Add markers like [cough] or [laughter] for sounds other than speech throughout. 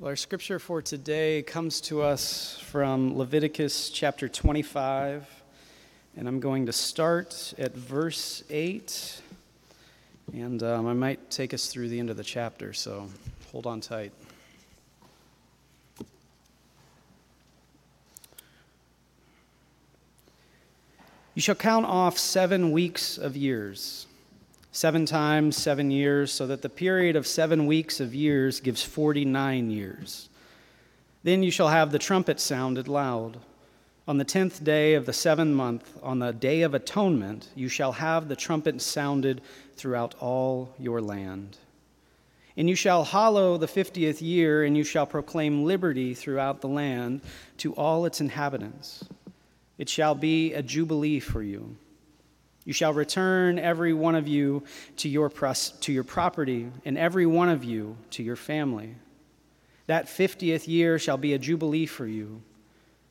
Well, our scripture for today comes to us from Leviticus chapter 25, and I'm going to start at verse 8, and um, I might take us through the end of the chapter, so hold on tight. You shall count off seven weeks of years seven times seven years, so that the period of seven weeks of years gives 49 years. Then you shall have the trumpet sounded loud. On the tenth day of the seventh month, on the day of atonement, you shall have the trumpet sounded throughout all your land. And you shall hallow the fiftieth year, and you shall proclaim liberty throughout the land to all its inhabitants. It shall be a jubilee for you. You shall return every one of you to your, pros- to your property, and every one of you to your family. That fiftieth year shall be a jubilee for you.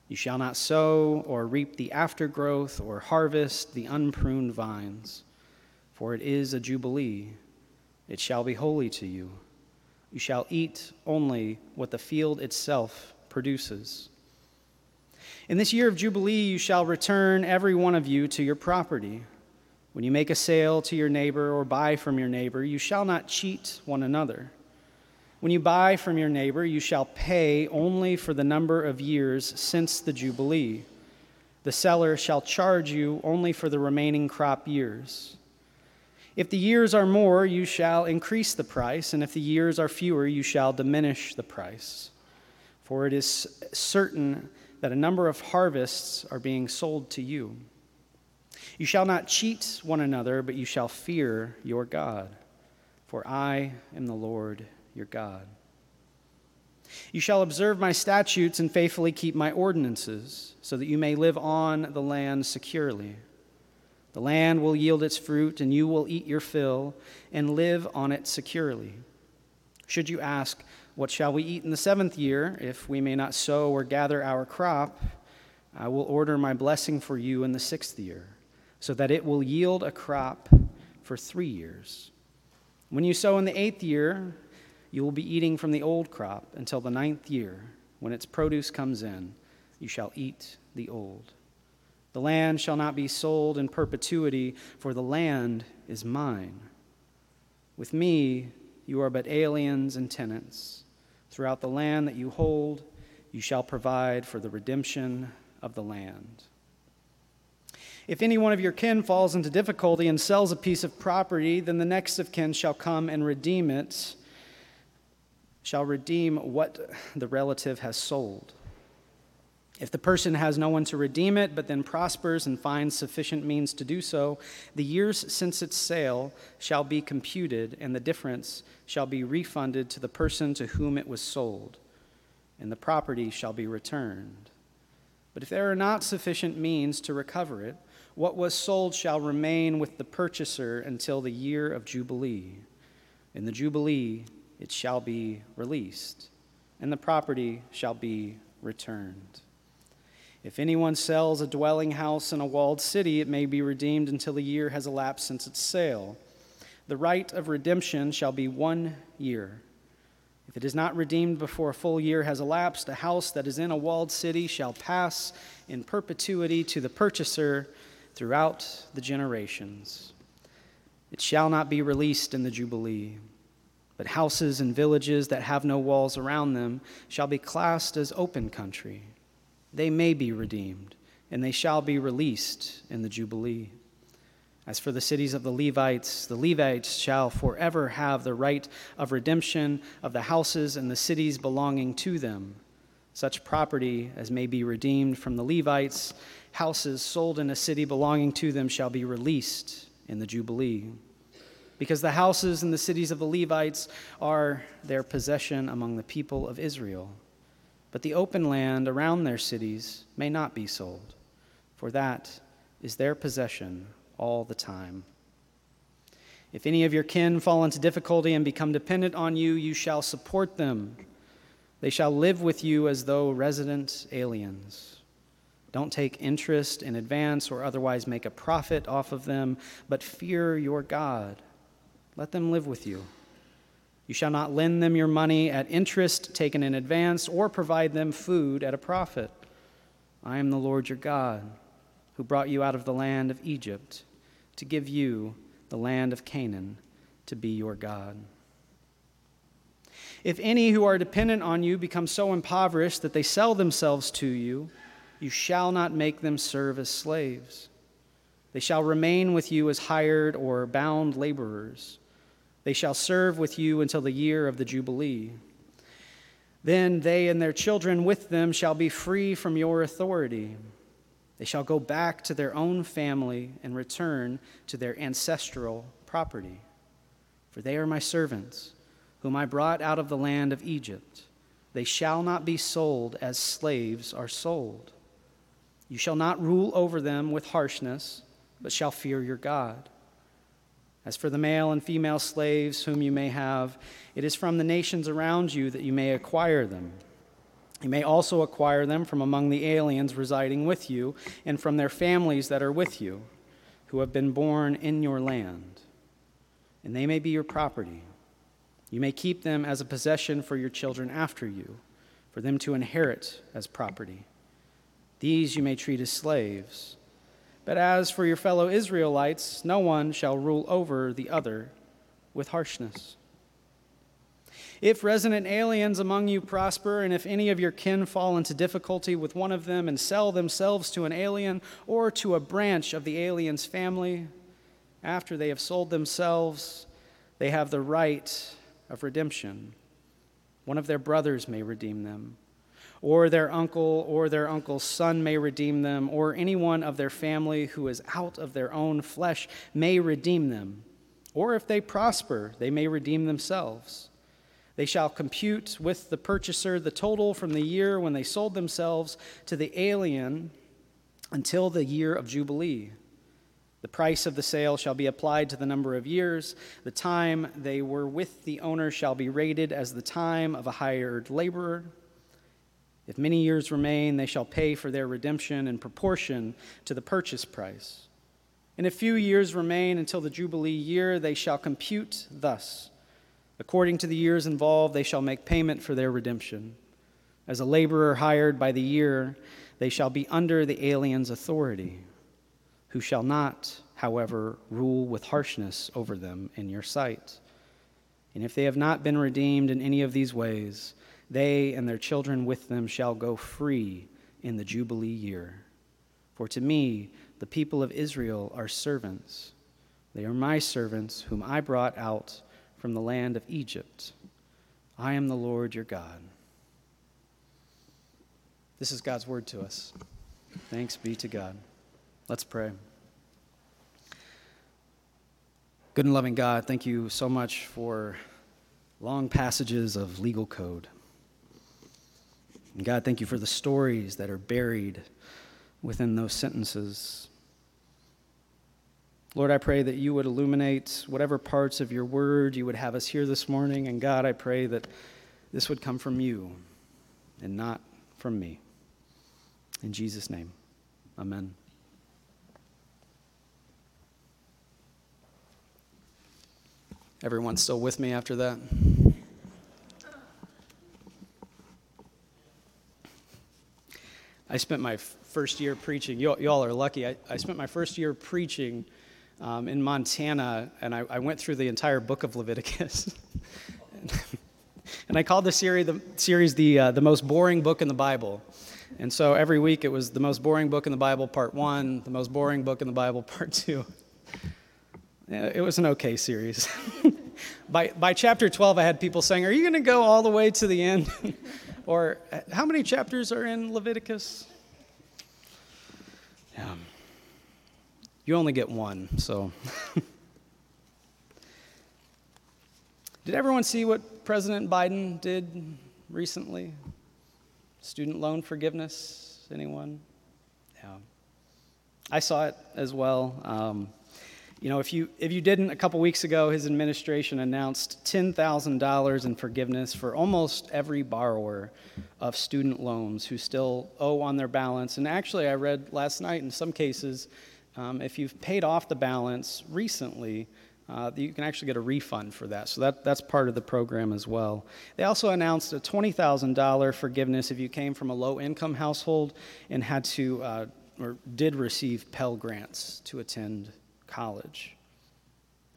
You shall not sow or reap the aftergrowth or harvest the unpruned vines, for it is a jubilee. It shall be holy to you. You shall eat only what the field itself produces. In this year of Jubilee, you shall return every one of you to your property. When you make a sale to your neighbor or buy from your neighbor, you shall not cheat one another. When you buy from your neighbor, you shall pay only for the number of years since the Jubilee. The seller shall charge you only for the remaining crop years. If the years are more, you shall increase the price, and if the years are fewer, you shall diminish the price. For it is certain that a number of harvests are being sold to you. You shall not cheat one another, but you shall fear your God, for I am the Lord your God. You shall observe my statutes and faithfully keep my ordinances, so that you may live on the land securely. The land will yield its fruit, and you will eat your fill and live on it securely. Should you ask, What shall we eat in the seventh year, if we may not sow or gather our crop? I will order my blessing for you in the sixth year so that it will yield a crop for three years. When you sow in the eighth year, you will be eating from the old crop until the ninth year. When its produce comes in, you shall eat the old. The land shall not be sold in perpetuity, for the land is mine. With me, you are but aliens and tenants. Throughout the land that you hold, you shall provide for the redemption of the land. If any one of your kin falls into difficulty and sells a piece of property, then the next of kin shall come and redeem it, shall redeem what the relative has sold. If the person has no one to redeem it, but then prospers and finds sufficient means to do so, the years since its sale shall be computed, and the difference shall be refunded to the person to whom it was sold, and the property shall be returned. But if there are not sufficient means to recover it, what was sold shall remain with the purchaser until the year of Jubilee. In the Jubilee, it shall be released, and the property shall be returned. If anyone sells a dwelling house in a walled city, it may be redeemed until a year has elapsed since its sale. The right of redemption shall be one year. If it is not redeemed before a full year has elapsed, a house that is in a walled city shall pass in perpetuity to the purchaser throughout the generations. It shall not be released in the Jubilee, but houses and villages that have no walls around them shall be classed as open country. They may be redeemed, and they shall be released in the Jubilee. As for the cities of the Levites, the Levites shall forever have the right of redemption of the houses and the cities belonging to them. Such property as may be redeemed from the Levites houses sold in a city belonging to them shall be released in the Jubilee. Because the houses and the cities of the Levites are their possession among the people of Israel. But the open land around their cities may not be sold, for that is their possession all the time. If any of your kin fall into difficulty and become dependent on you, you shall support them. They shall live with you as though resident aliens. Don't take interest in advance or otherwise make a profit off of them, but fear your God. Let them live with you. You shall not lend them your money at interest taken in advance, or provide them food at a profit. I am the Lord your God, who brought you out of the land of Egypt to give you the land of Canaan to be your God. If any who are dependent on you become so impoverished that they sell themselves to you, you shall not make them serve as slaves. They shall remain with you as hired or bound laborers. They shall serve with you until the year of the Jubilee. Then they and their children with them shall be free from your authority. They shall go back to their own family and return to their ancestral property. For they are my servants, whom I brought out of the land of Egypt. They shall not be sold as slaves are sold. You shall not rule over them with harshness, but shall fear your God. As for the male and female slaves whom you may have, it is from the nations around you that you may acquire them. You may also acquire them from among the aliens residing with you, and from their families that are with you, who have been born in your land. And they may be your property. You may keep them as a possession for your children after you, for them to inherit as property. These you may treat as slaves but as for your fellow Israelites, no one shall rule over the other with harshness. If resident aliens among you prosper, and if any of your kin fall into difficulty with one of them and sell themselves to an alien or to a branch of the alien's family, after they have sold themselves, they have the right of redemption. One of their brothers may redeem them or their uncle or their uncle's son may redeem them, or anyone of their family who is out of their own flesh may redeem them. Or if they prosper, they may redeem themselves. They shall compute with the purchaser the total from the year when they sold themselves to the alien until the year of Jubilee. The price of the sale shall be applied to the number of years. The time they were with the owner shall be rated as the time of a hired laborer. If many years remain, they shall pay for their redemption in proportion to the purchase price. And if few years remain until the Jubilee year, they shall compute thus. According to the years involved, they shall make payment for their redemption. As a laborer hired by the year, they shall be under the alien's authority, who shall not, however, rule with harshness over them in your sight. And if they have not been redeemed in any of these ways, they and their children with them shall go free in the Jubilee year. For to me, the people of Israel are servants. They are my servants, whom I brought out from the land of Egypt. I am the Lord your God. This is God's word to us. Thanks be to God. Let's pray. Good and loving God, thank you so much for long passages of legal code. And God, thank you for the stories that are buried within those sentences. Lord, I pray that you would illuminate whatever parts of your word you would have us hear this morning. And God, I pray that this would come from you and not from me. In Jesus' name, amen. Everyone still with me after that? I spent my first year preaching. You, all are lucky. I, I, spent my first year preaching um, in Montana, and I, I, went through the entire book of Leviticus. [laughs] and I called the series the, series the, uh, the most boring book in the Bible. And so every week it was the most boring book in the Bible, part one, the most boring book in the Bible, [laughs] part two. It was an okay series. [laughs] by, by chapter 12, I had people saying, Are you going to go all the way to the end? Or how many chapters are in Leviticus? Yeah. You only get one, so. [laughs] did everyone see what President Biden did recently? Student loan forgiveness? Anyone? Yeah. I saw it as well. Um, you know, if you, if you didn't, a couple weeks ago, his administration announced $10,000 in forgiveness for almost every borrower of student loans who still owe on their balance. And actually, I read last night in some cases, um, if you've paid off the balance recently, Uh, you can actually get a refund for that. So that, that's part of the program as well. They also announced a $20,000 forgiveness if you came from a low income household and had to uh, or did receive Pell Grants to attend college.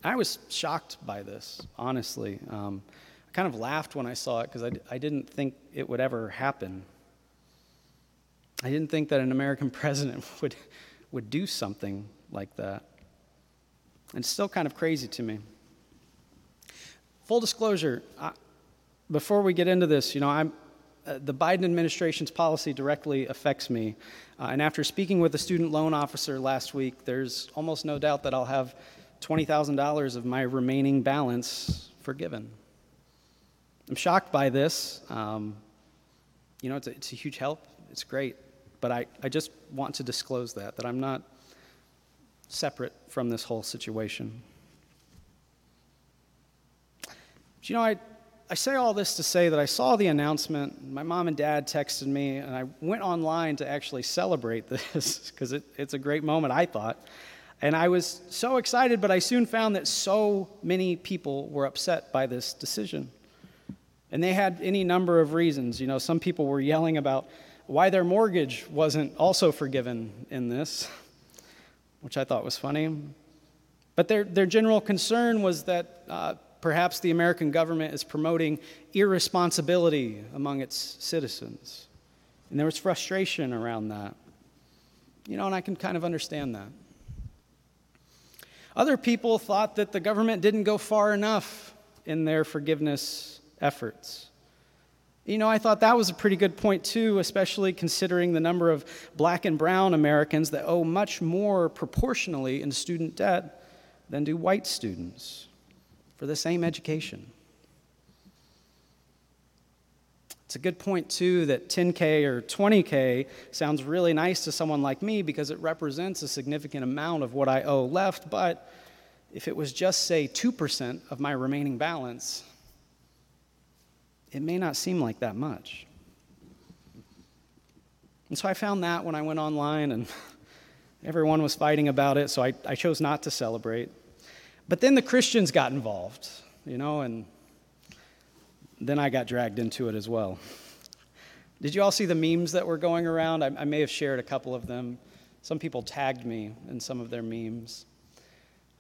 I was shocked by this, honestly. Um, I kind of laughed when I saw it because I, I didn't think it would ever happen. I didn't think that an American [laughs] president would, would do something like that. It's still kind of crazy to me. Full disclosure, I, before we get into this, you know, I'm, uh, the Biden administration's policy directly affects me. Uh, and after speaking with a student loan officer last week, there's almost no doubt that I'll have $20,000 of my remaining balance forgiven. I'm shocked by this. Um, you know, it's a, it's a huge help, it's great. But I, I just want to disclose that, that I'm not separate from this whole situation. But, you know, I, I say all this to say that I saw the announcement. My mom and dad texted me, and I went online to actually celebrate [laughs] this because it, it's a great moment, I thought. And I was so excited, but I soon found that so many people were upset by this decision. And they had any number of reasons. You know, some people were yelling about why their mortgage wasn't also forgiven in this which I thought was funny. But their, their general concern was that uh, perhaps the American government is promoting irresponsibility among its citizens. And there was frustration around that. You know, and I can kind of understand that. Other people thought that the government didn't go far enough in their forgiveness efforts. You know, I thought that was a pretty good point, too, especially considering the number of black and brown Americans that owe much more proportionally in student debt than do white students for the same education. It's a good point, too, that 10K or 20K sounds really nice to someone like me because it represents a significant amount of what I owe left. But if it was just, say, 2% of my remaining balance, it may not seem like that much. And so I found that when I went online, and [laughs] everyone was fighting about it, so I, I chose not to celebrate. But then the Christians got involved, you know, and then I got dragged into it as well. Did you all see the memes that were going around? I, I may have shared a couple of them. Some people tagged me in some of their memes.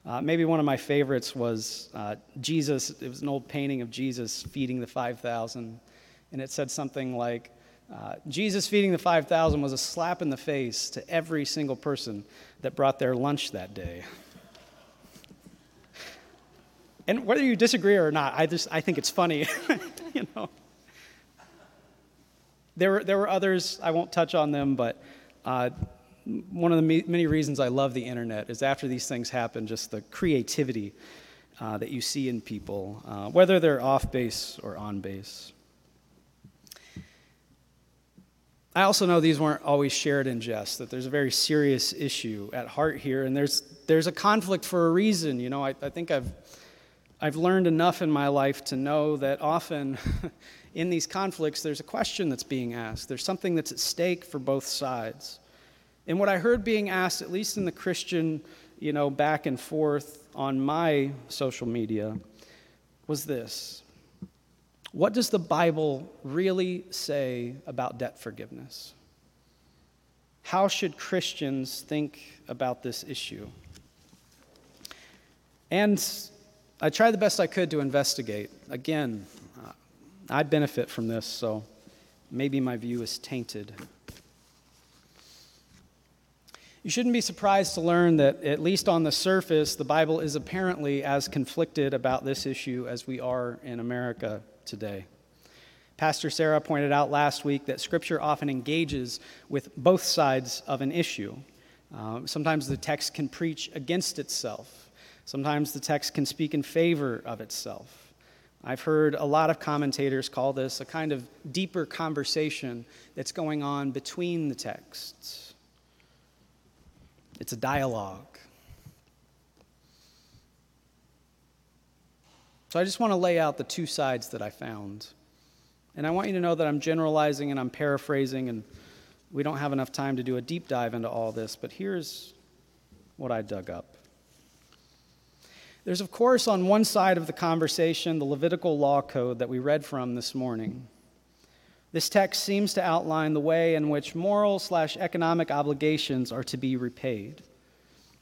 Uh, maybe one of my favorites was uh, Jesus. It was an old painting of Jesus feeding the 5,000. And it said something like, uh, Jesus feeding the 5,000 was a slap in the face to every single person that brought their lunch that day. And whether you disagree or not, I just I think it's funny, [laughs] you know. There were, there were others, I won't touch on them, but uh, one of the many reasons I love the internet is after these things happen, just the creativity uh, that you see in people, uh, whether they're off base or on base. I also know these weren't always shared in jest, that there's a very serious issue at heart here, and there's, there's a conflict for a reason. You know, I, I think I've, I've learned enough in my life to know that often [laughs] in these conflicts, there's a question that's being asked, there's something that's at stake for both sides. And what I heard being asked, at least in the Christian, you know, back and forth on my social media, was this What does the Bible really say about debt forgiveness? How should Christians think about this issue? And I tried the best I could to investigate. Again, uh, I benefit from this, so maybe my view is tainted. You shouldn't be surprised to learn that, at least on the surface, the Bible is apparently as conflicted about this issue as we are in America today. Pastor Sarah pointed out last week that Scripture often engages with both sides of an issue. Uh, sometimes the text can preach against itself, sometimes the text can speak in favor of itself. I've heard a lot of commentators call this a kind of deeper conversation that's going on between the texts. It's a dialogue. So I just want to lay out the two sides that I found. And I want you to know that I'm generalizing and I'm paraphrasing, and we don't have enough time to do a deep dive into all this, but here's what I dug up. There's, of course, on one side of the conversation, the Levitical law code that we read from this morning. This text seems to outline the way in which moral slash economic obligations are to be repaid.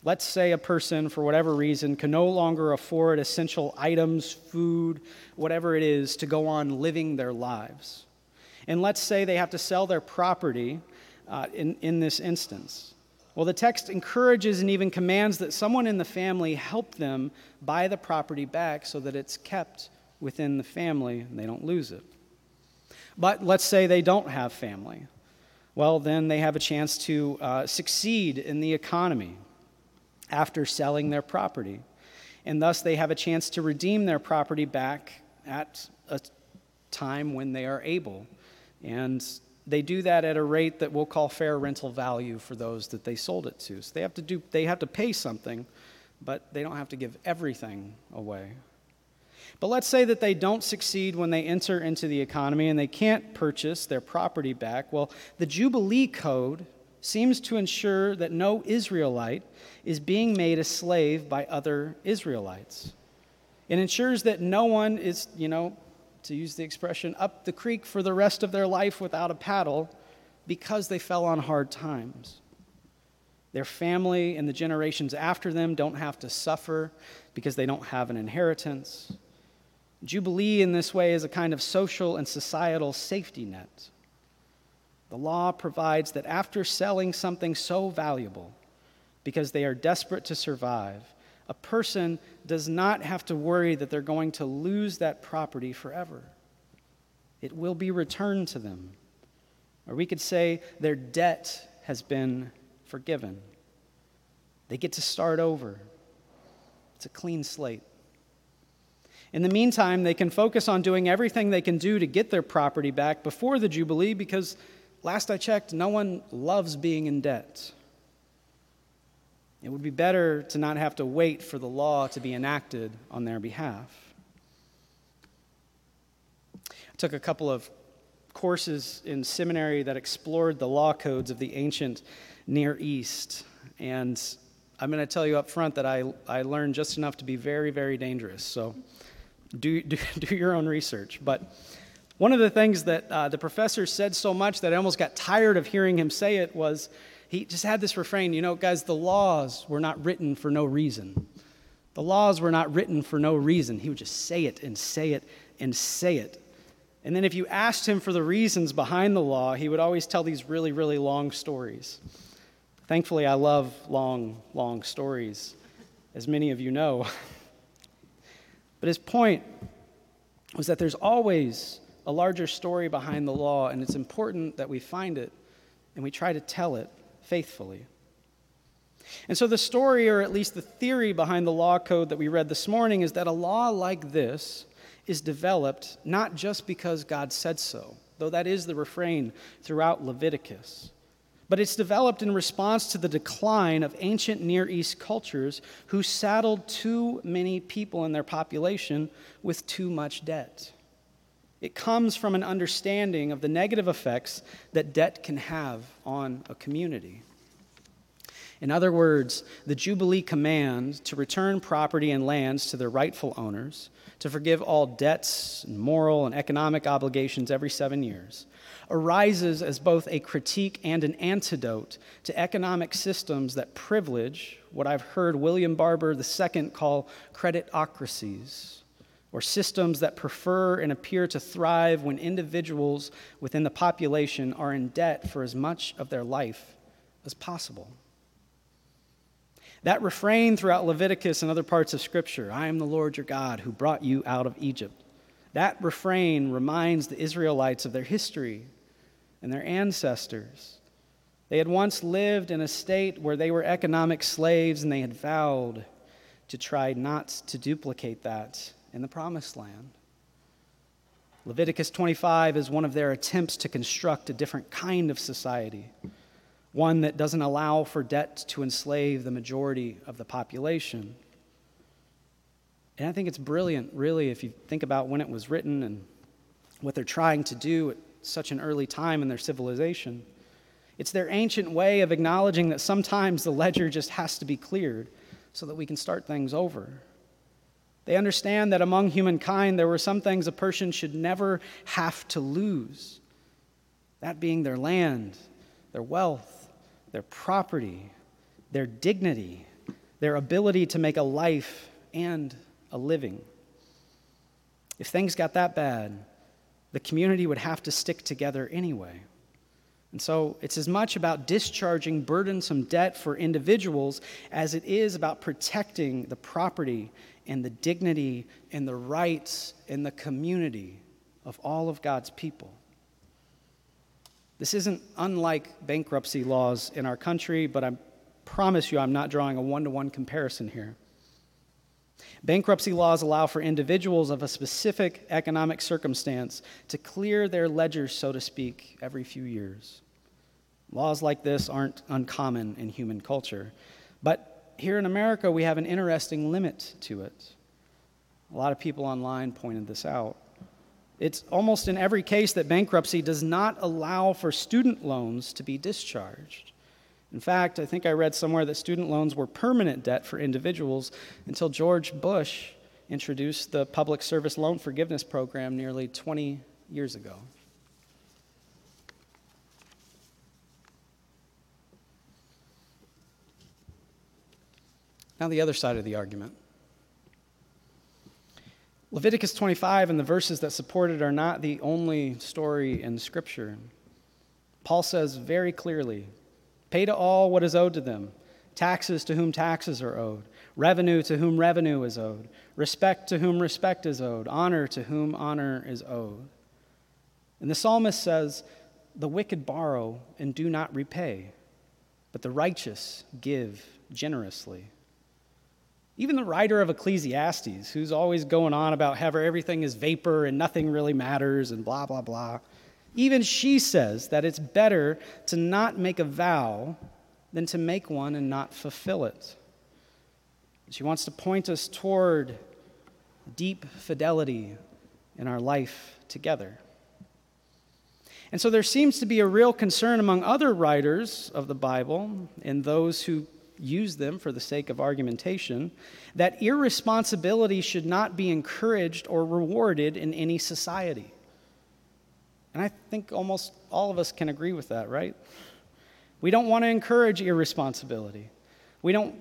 Let's say a person, for whatever reason, can no longer afford essential items, food, whatever it is, to go on living their lives. And let's say they have to sell their property uh, in, in this instance. Well, the text encourages and even commands that someone in the family help them buy the property back so that it's kept within the family and they don't lose it. But let's say they don't have family. Well, then they have a chance to uh, succeed in the economy after selling their property. And thus they have a chance to redeem their property back at a time when they are able. And they do that at a rate that we'll call fair rental value for those that they sold it to. So they have to do they have to pay something, but they don't have to give everything away. But let's say that they don't succeed when they enter into the economy and they can't purchase their property back. Well, the Jubilee Code seems to ensure that no Israelite is being made a slave by other Israelites. It ensures that no one is, you know, to use the expression, up the creek for the rest of their life without a paddle because they fell on hard times. Their family and the generations after them don't have to suffer because they don't have an inheritance. Jubilee, in this way, is a kind of social and societal safety net. The law provides that after selling something so valuable, because they are desperate to survive, a person does not have to worry that they're going to lose that property forever. It will be returned to them. Or we could say their debt has been forgiven. They get to start over. It's a clean slate. In the meantime, they can focus on doing everything they can do to get their property back before the Jubilee because, last I checked, no one loves being in debt. It would be better to not have to wait for the law to be enacted on their behalf. I took a couple of courses in seminary that explored the law codes of the ancient Near East. And I'm going to tell you up front that I, I learned just enough to be very, very dangerous. So do, do, [laughs] do your own research. But one of the things that uh, the professor said so much that I almost got tired of hearing him say it was he just had this refrain you know, guys, the laws were not written for no reason. The laws were not written for no reason. He would just say it and say it and say it. And then if you asked him for the reasons behind the law, he would always tell these really, really long stories. Thankfully, I love long, long stories, as many of you know. [laughs] but his point was that there's always a larger story behind the law, and it's important that we find it and we try to tell it faithfully. And so, the story, or at least the theory behind the law code that we read this morning, is that a law like this is developed not just because God said so, though that is the refrain throughout Leviticus, but it's developed in response to the decline of ancient Near East cultures who saddled too many people in their population with too much debt. It comes from an understanding of the negative effects that debt can have on a community. In other words, the Jubilee command to return property and lands to their rightful owners, to forgive all debts, and moral and economic obligations every seven years, arises as both a critique and an antidote to economic systems that privilege what I've heard William Barber II call creditocracies or systems that prefer and appear to thrive when individuals within the population are in debt for as much of their life as possible. That refrain throughout Leviticus and other parts of Scripture I am the Lord your God who brought you out of Egypt. That refrain reminds the Israelites of their history and their ancestors. They had once lived in a state where they were economic slaves, and they had vowed to try not to duplicate that in the promised land. Leviticus 25 is one of their attempts to construct a different kind of society, one that doesn't allow for debt to enslave the majority of the population. And I think it's brilliant, really, if you think about when it was written and what they're trying to do at such an early time in their civilization. It's their ancient way of acknowledging that sometimes the ledger just has to be cleared so that we can start things over. They understand that among humankind there were some things a person should never have to lose that being their land, their wealth, their property, their dignity, their ability to make a life and a living. If things got that bad, the community would have to stick together anyway. And so it's as much about discharging burdensome debt for individuals as it is about protecting the property and the dignity and the rights and the community of all of God's people. This isn't unlike bankruptcy laws in our country, but I promise you I'm not drawing a one to one comparison here. Bankruptcy laws allow for individuals of a specific economic circumstance to clear their ledgers, so to speak, every few years. Laws like this aren't uncommon in human culture. But here in America, we have an interesting limit to it. A lot of people online pointed this out. It's almost in every case that bankruptcy does not allow for student loans to be discharged. In fact, I think I read somewhere that student loans were permanent debt for individuals until George Bush introduced the Public Service Loan Forgiveness Program nearly 20 years ago. Now, the other side of the argument. Leviticus 25 and the verses that support it are not the only story in Scripture. Paul says very clearly Pay to all what is owed to them taxes to whom taxes are owed, revenue to whom revenue is owed, respect to whom respect is owed, honor to whom honor is owed. And the psalmist says, The wicked borrow and do not repay, but the righteous give generously. Even the writer of Ecclesiastes, who's always going on about how everything is vapor and nothing really matters and blah, blah, blah, even she says that it's better to not make a vow than to make one and not fulfill it. She wants to point us toward deep fidelity in our life together. And so there seems to be a real concern among other writers of the Bible and those who use them for the sake of argumentation that irresponsibility should not be encouraged or rewarded in any society. And I think almost all of us can agree with that, right? We don't want to encourage irresponsibility. We don't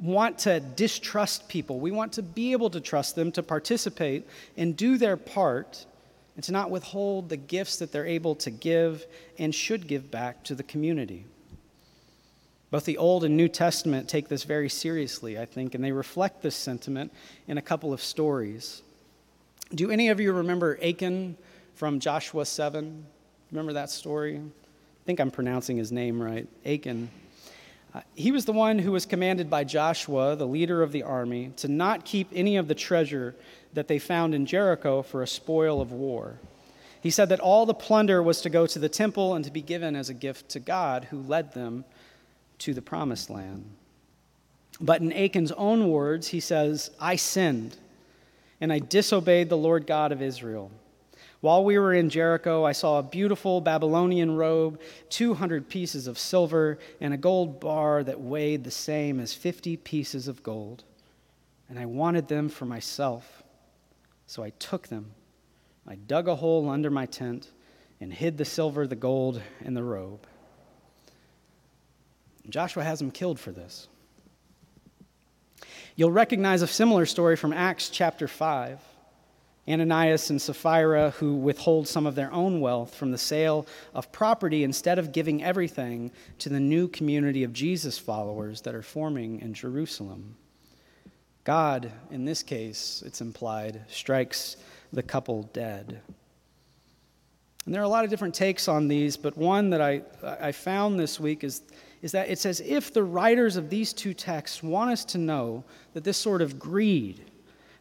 want to distrust people. We want to be able to trust them to participate and do their part and to not withhold the gifts that they're able to give and should give back to the community. Both the Old and New Testament take this very seriously, I think, and they reflect this sentiment in a couple of stories. Do any of you remember Achan from Joshua 7. Remember that story? I think I'm pronouncing his name right. Achan. Uh, he was the one who was commanded by Joshua, the leader of the army, to not keep any of the treasure that they found in Jericho for a spoil of war. He said that all the plunder was to go to the temple and to be given as a gift to God, who led them to the promised land. But in Achan's own words, he says, I sinned, and I disobeyed the Lord God of Israel. While we were in Jericho, I saw a beautiful Babylonian robe, 200 pieces of silver, and a gold bar that weighed the same as 50 pieces of gold. And I wanted them for myself. So I took them. I dug a hole under my tent and hid the silver, the gold, and the robe. Joshua has them killed for this. You'll recognize a similar story from Acts chapter 5. Ananias and Sapphira, who withhold some of their own wealth from the sale of property instead of giving everything to the new community of Jesus followers that are forming in Jerusalem. God, in this case, it's implied, strikes the couple dead. And there are a lot of different takes on these, but one that I, I found this week is, is that it's as if the writers of these two texts want us to know that this sort of greed,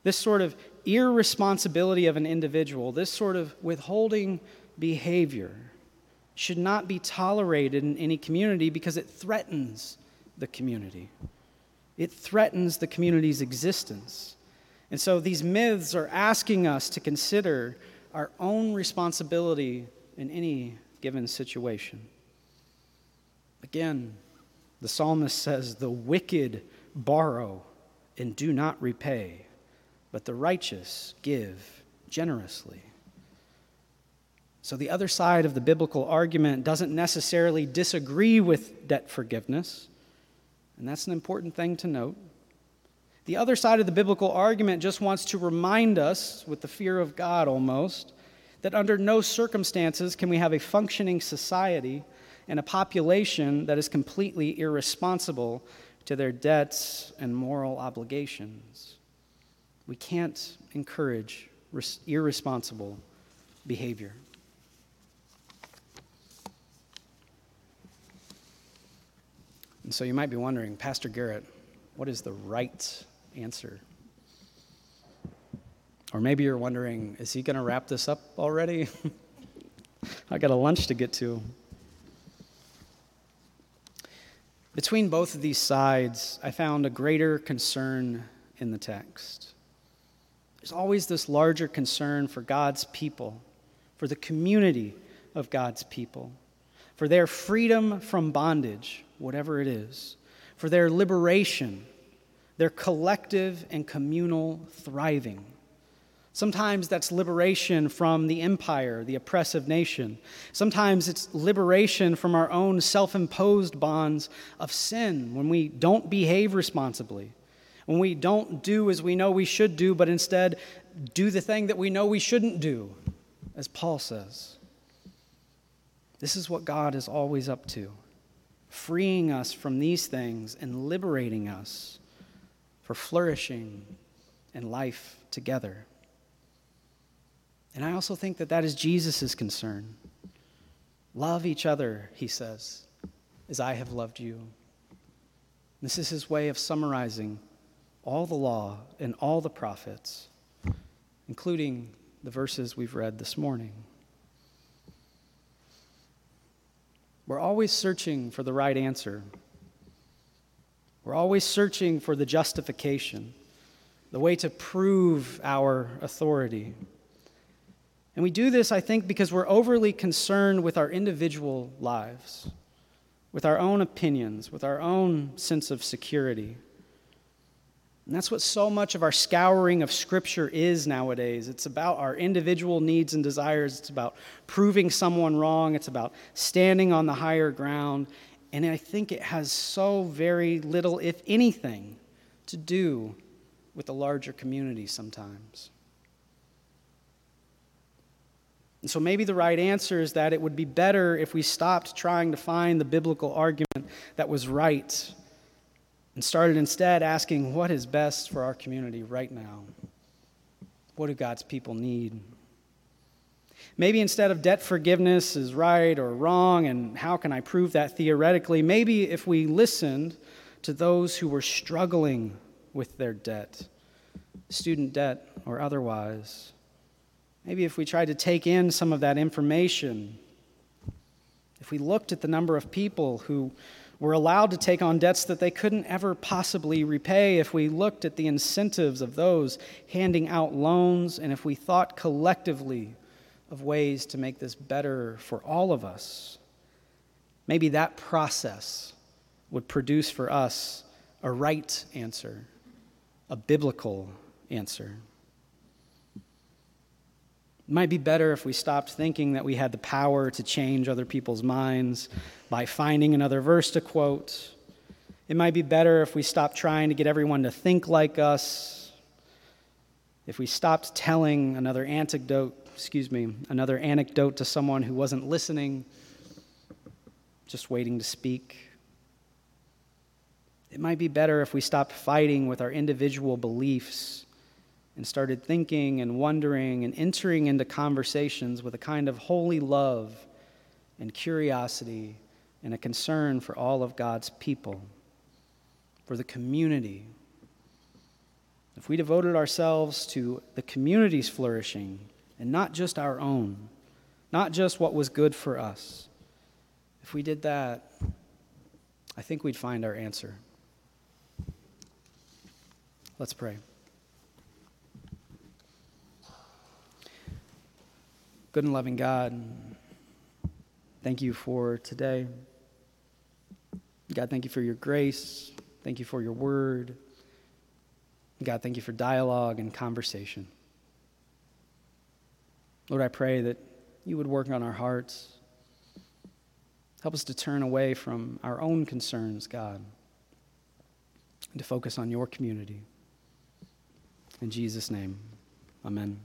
this sort of irresponsibility of an individual, this sort of withholding behavior, should not be tolerated in any community because it threatens the community. It threatens the community's existence. And so these myths are asking us to consider our own responsibility in any given situation. Again, the psalmist says, The wicked borrow and do not repay but the righteous give generously. So, the other side of the biblical argument doesn't necessarily disagree with debt forgiveness, and that's an important thing to note. The other side of the biblical argument just wants to remind us, with the fear of God almost, that under no circumstances can we have a functioning society and a population that is completely irresponsible to their debts and moral obligations. We can't encourage irresponsible behavior. And so you might be wondering, Pastor Garrett, what is the right answer? Or maybe you're wondering, is he going to wrap this up already? [laughs] I got a lunch to get to. Between both of these sides, I found a greater concern in the text. There's always this larger concern for God's people, for the community of God's people, for their freedom from bondage, whatever it is, for their liberation, their collective and communal thriving. Sometimes that's liberation from the empire, the oppressive nation. Sometimes it's liberation from our own self imposed bonds of sin when we don't behave responsibly, when we don't do as we know we should do, but instead do the thing that we know we shouldn't do, as Paul says. This is what God is always up to freeing us from these things and liberating us for flourishing and life together. And I also think that that is Jesus' concern. Love each other, he says, as I have loved you. This is his way of summarizing all the law and all the prophets, including the verses we've read this morning. We're always searching for the right answer. We're always searching for the justification, the way to prove our authority. And we do this, I think, because we're overly concerned with our individual lives, with our own opinions, with our own sense of security. And that's what so much of our scouring of Scripture is nowadays. It's about our individual needs and desires, it's about proving someone wrong, it's about standing on the higher ground. And I think it has so very little, if anything, to do with the larger community sometimes. And so maybe the right answer is that it would be better if we stopped trying to find the biblical argument that was right and started instead asking what is best for our community right now? What do God's people need? Maybe instead of debt forgiveness is right or wrong, and how can I prove that theoretically? Maybe if we listened to those who were struggling with their debt, student debt or otherwise, maybe if we tried to take in some of that information, if we looked at the number of people who were allowed to take on debts that they couldn't ever possibly repay if we looked at the incentives of those handing out loans and if we thought collectively of ways to make this better for all of us. Maybe that process would produce for us a right answer, a biblical answer. It might be better if we stopped thinking that we had the power to change other people's minds by finding another verse to quote. It might be better if we stopped trying to get everyone to think like us. If we stopped telling another anecdote, excuse me, another anecdote to someone who wasn't listening, just waiting to speak. It might be better if we stopped fighting with our individual beliefs and started thinking and wondering and entering into conversations with a kind of holy love and curiosity and a concern for all of God's people, for the community. If we devoted ourselves to the community's flourishing and not just our own, not just what was good for us, if we did that, I think we'd find our answer. Let's pray. Good and loving God, thank you for today. God, thank you for your grace. Thank you for your word. God, thank you for dialogue and conversation. Lord, I pray that you would work on our hearts. Help us to turn away from our own concerns, God, and to focus on your community. In Jesus' name, amen.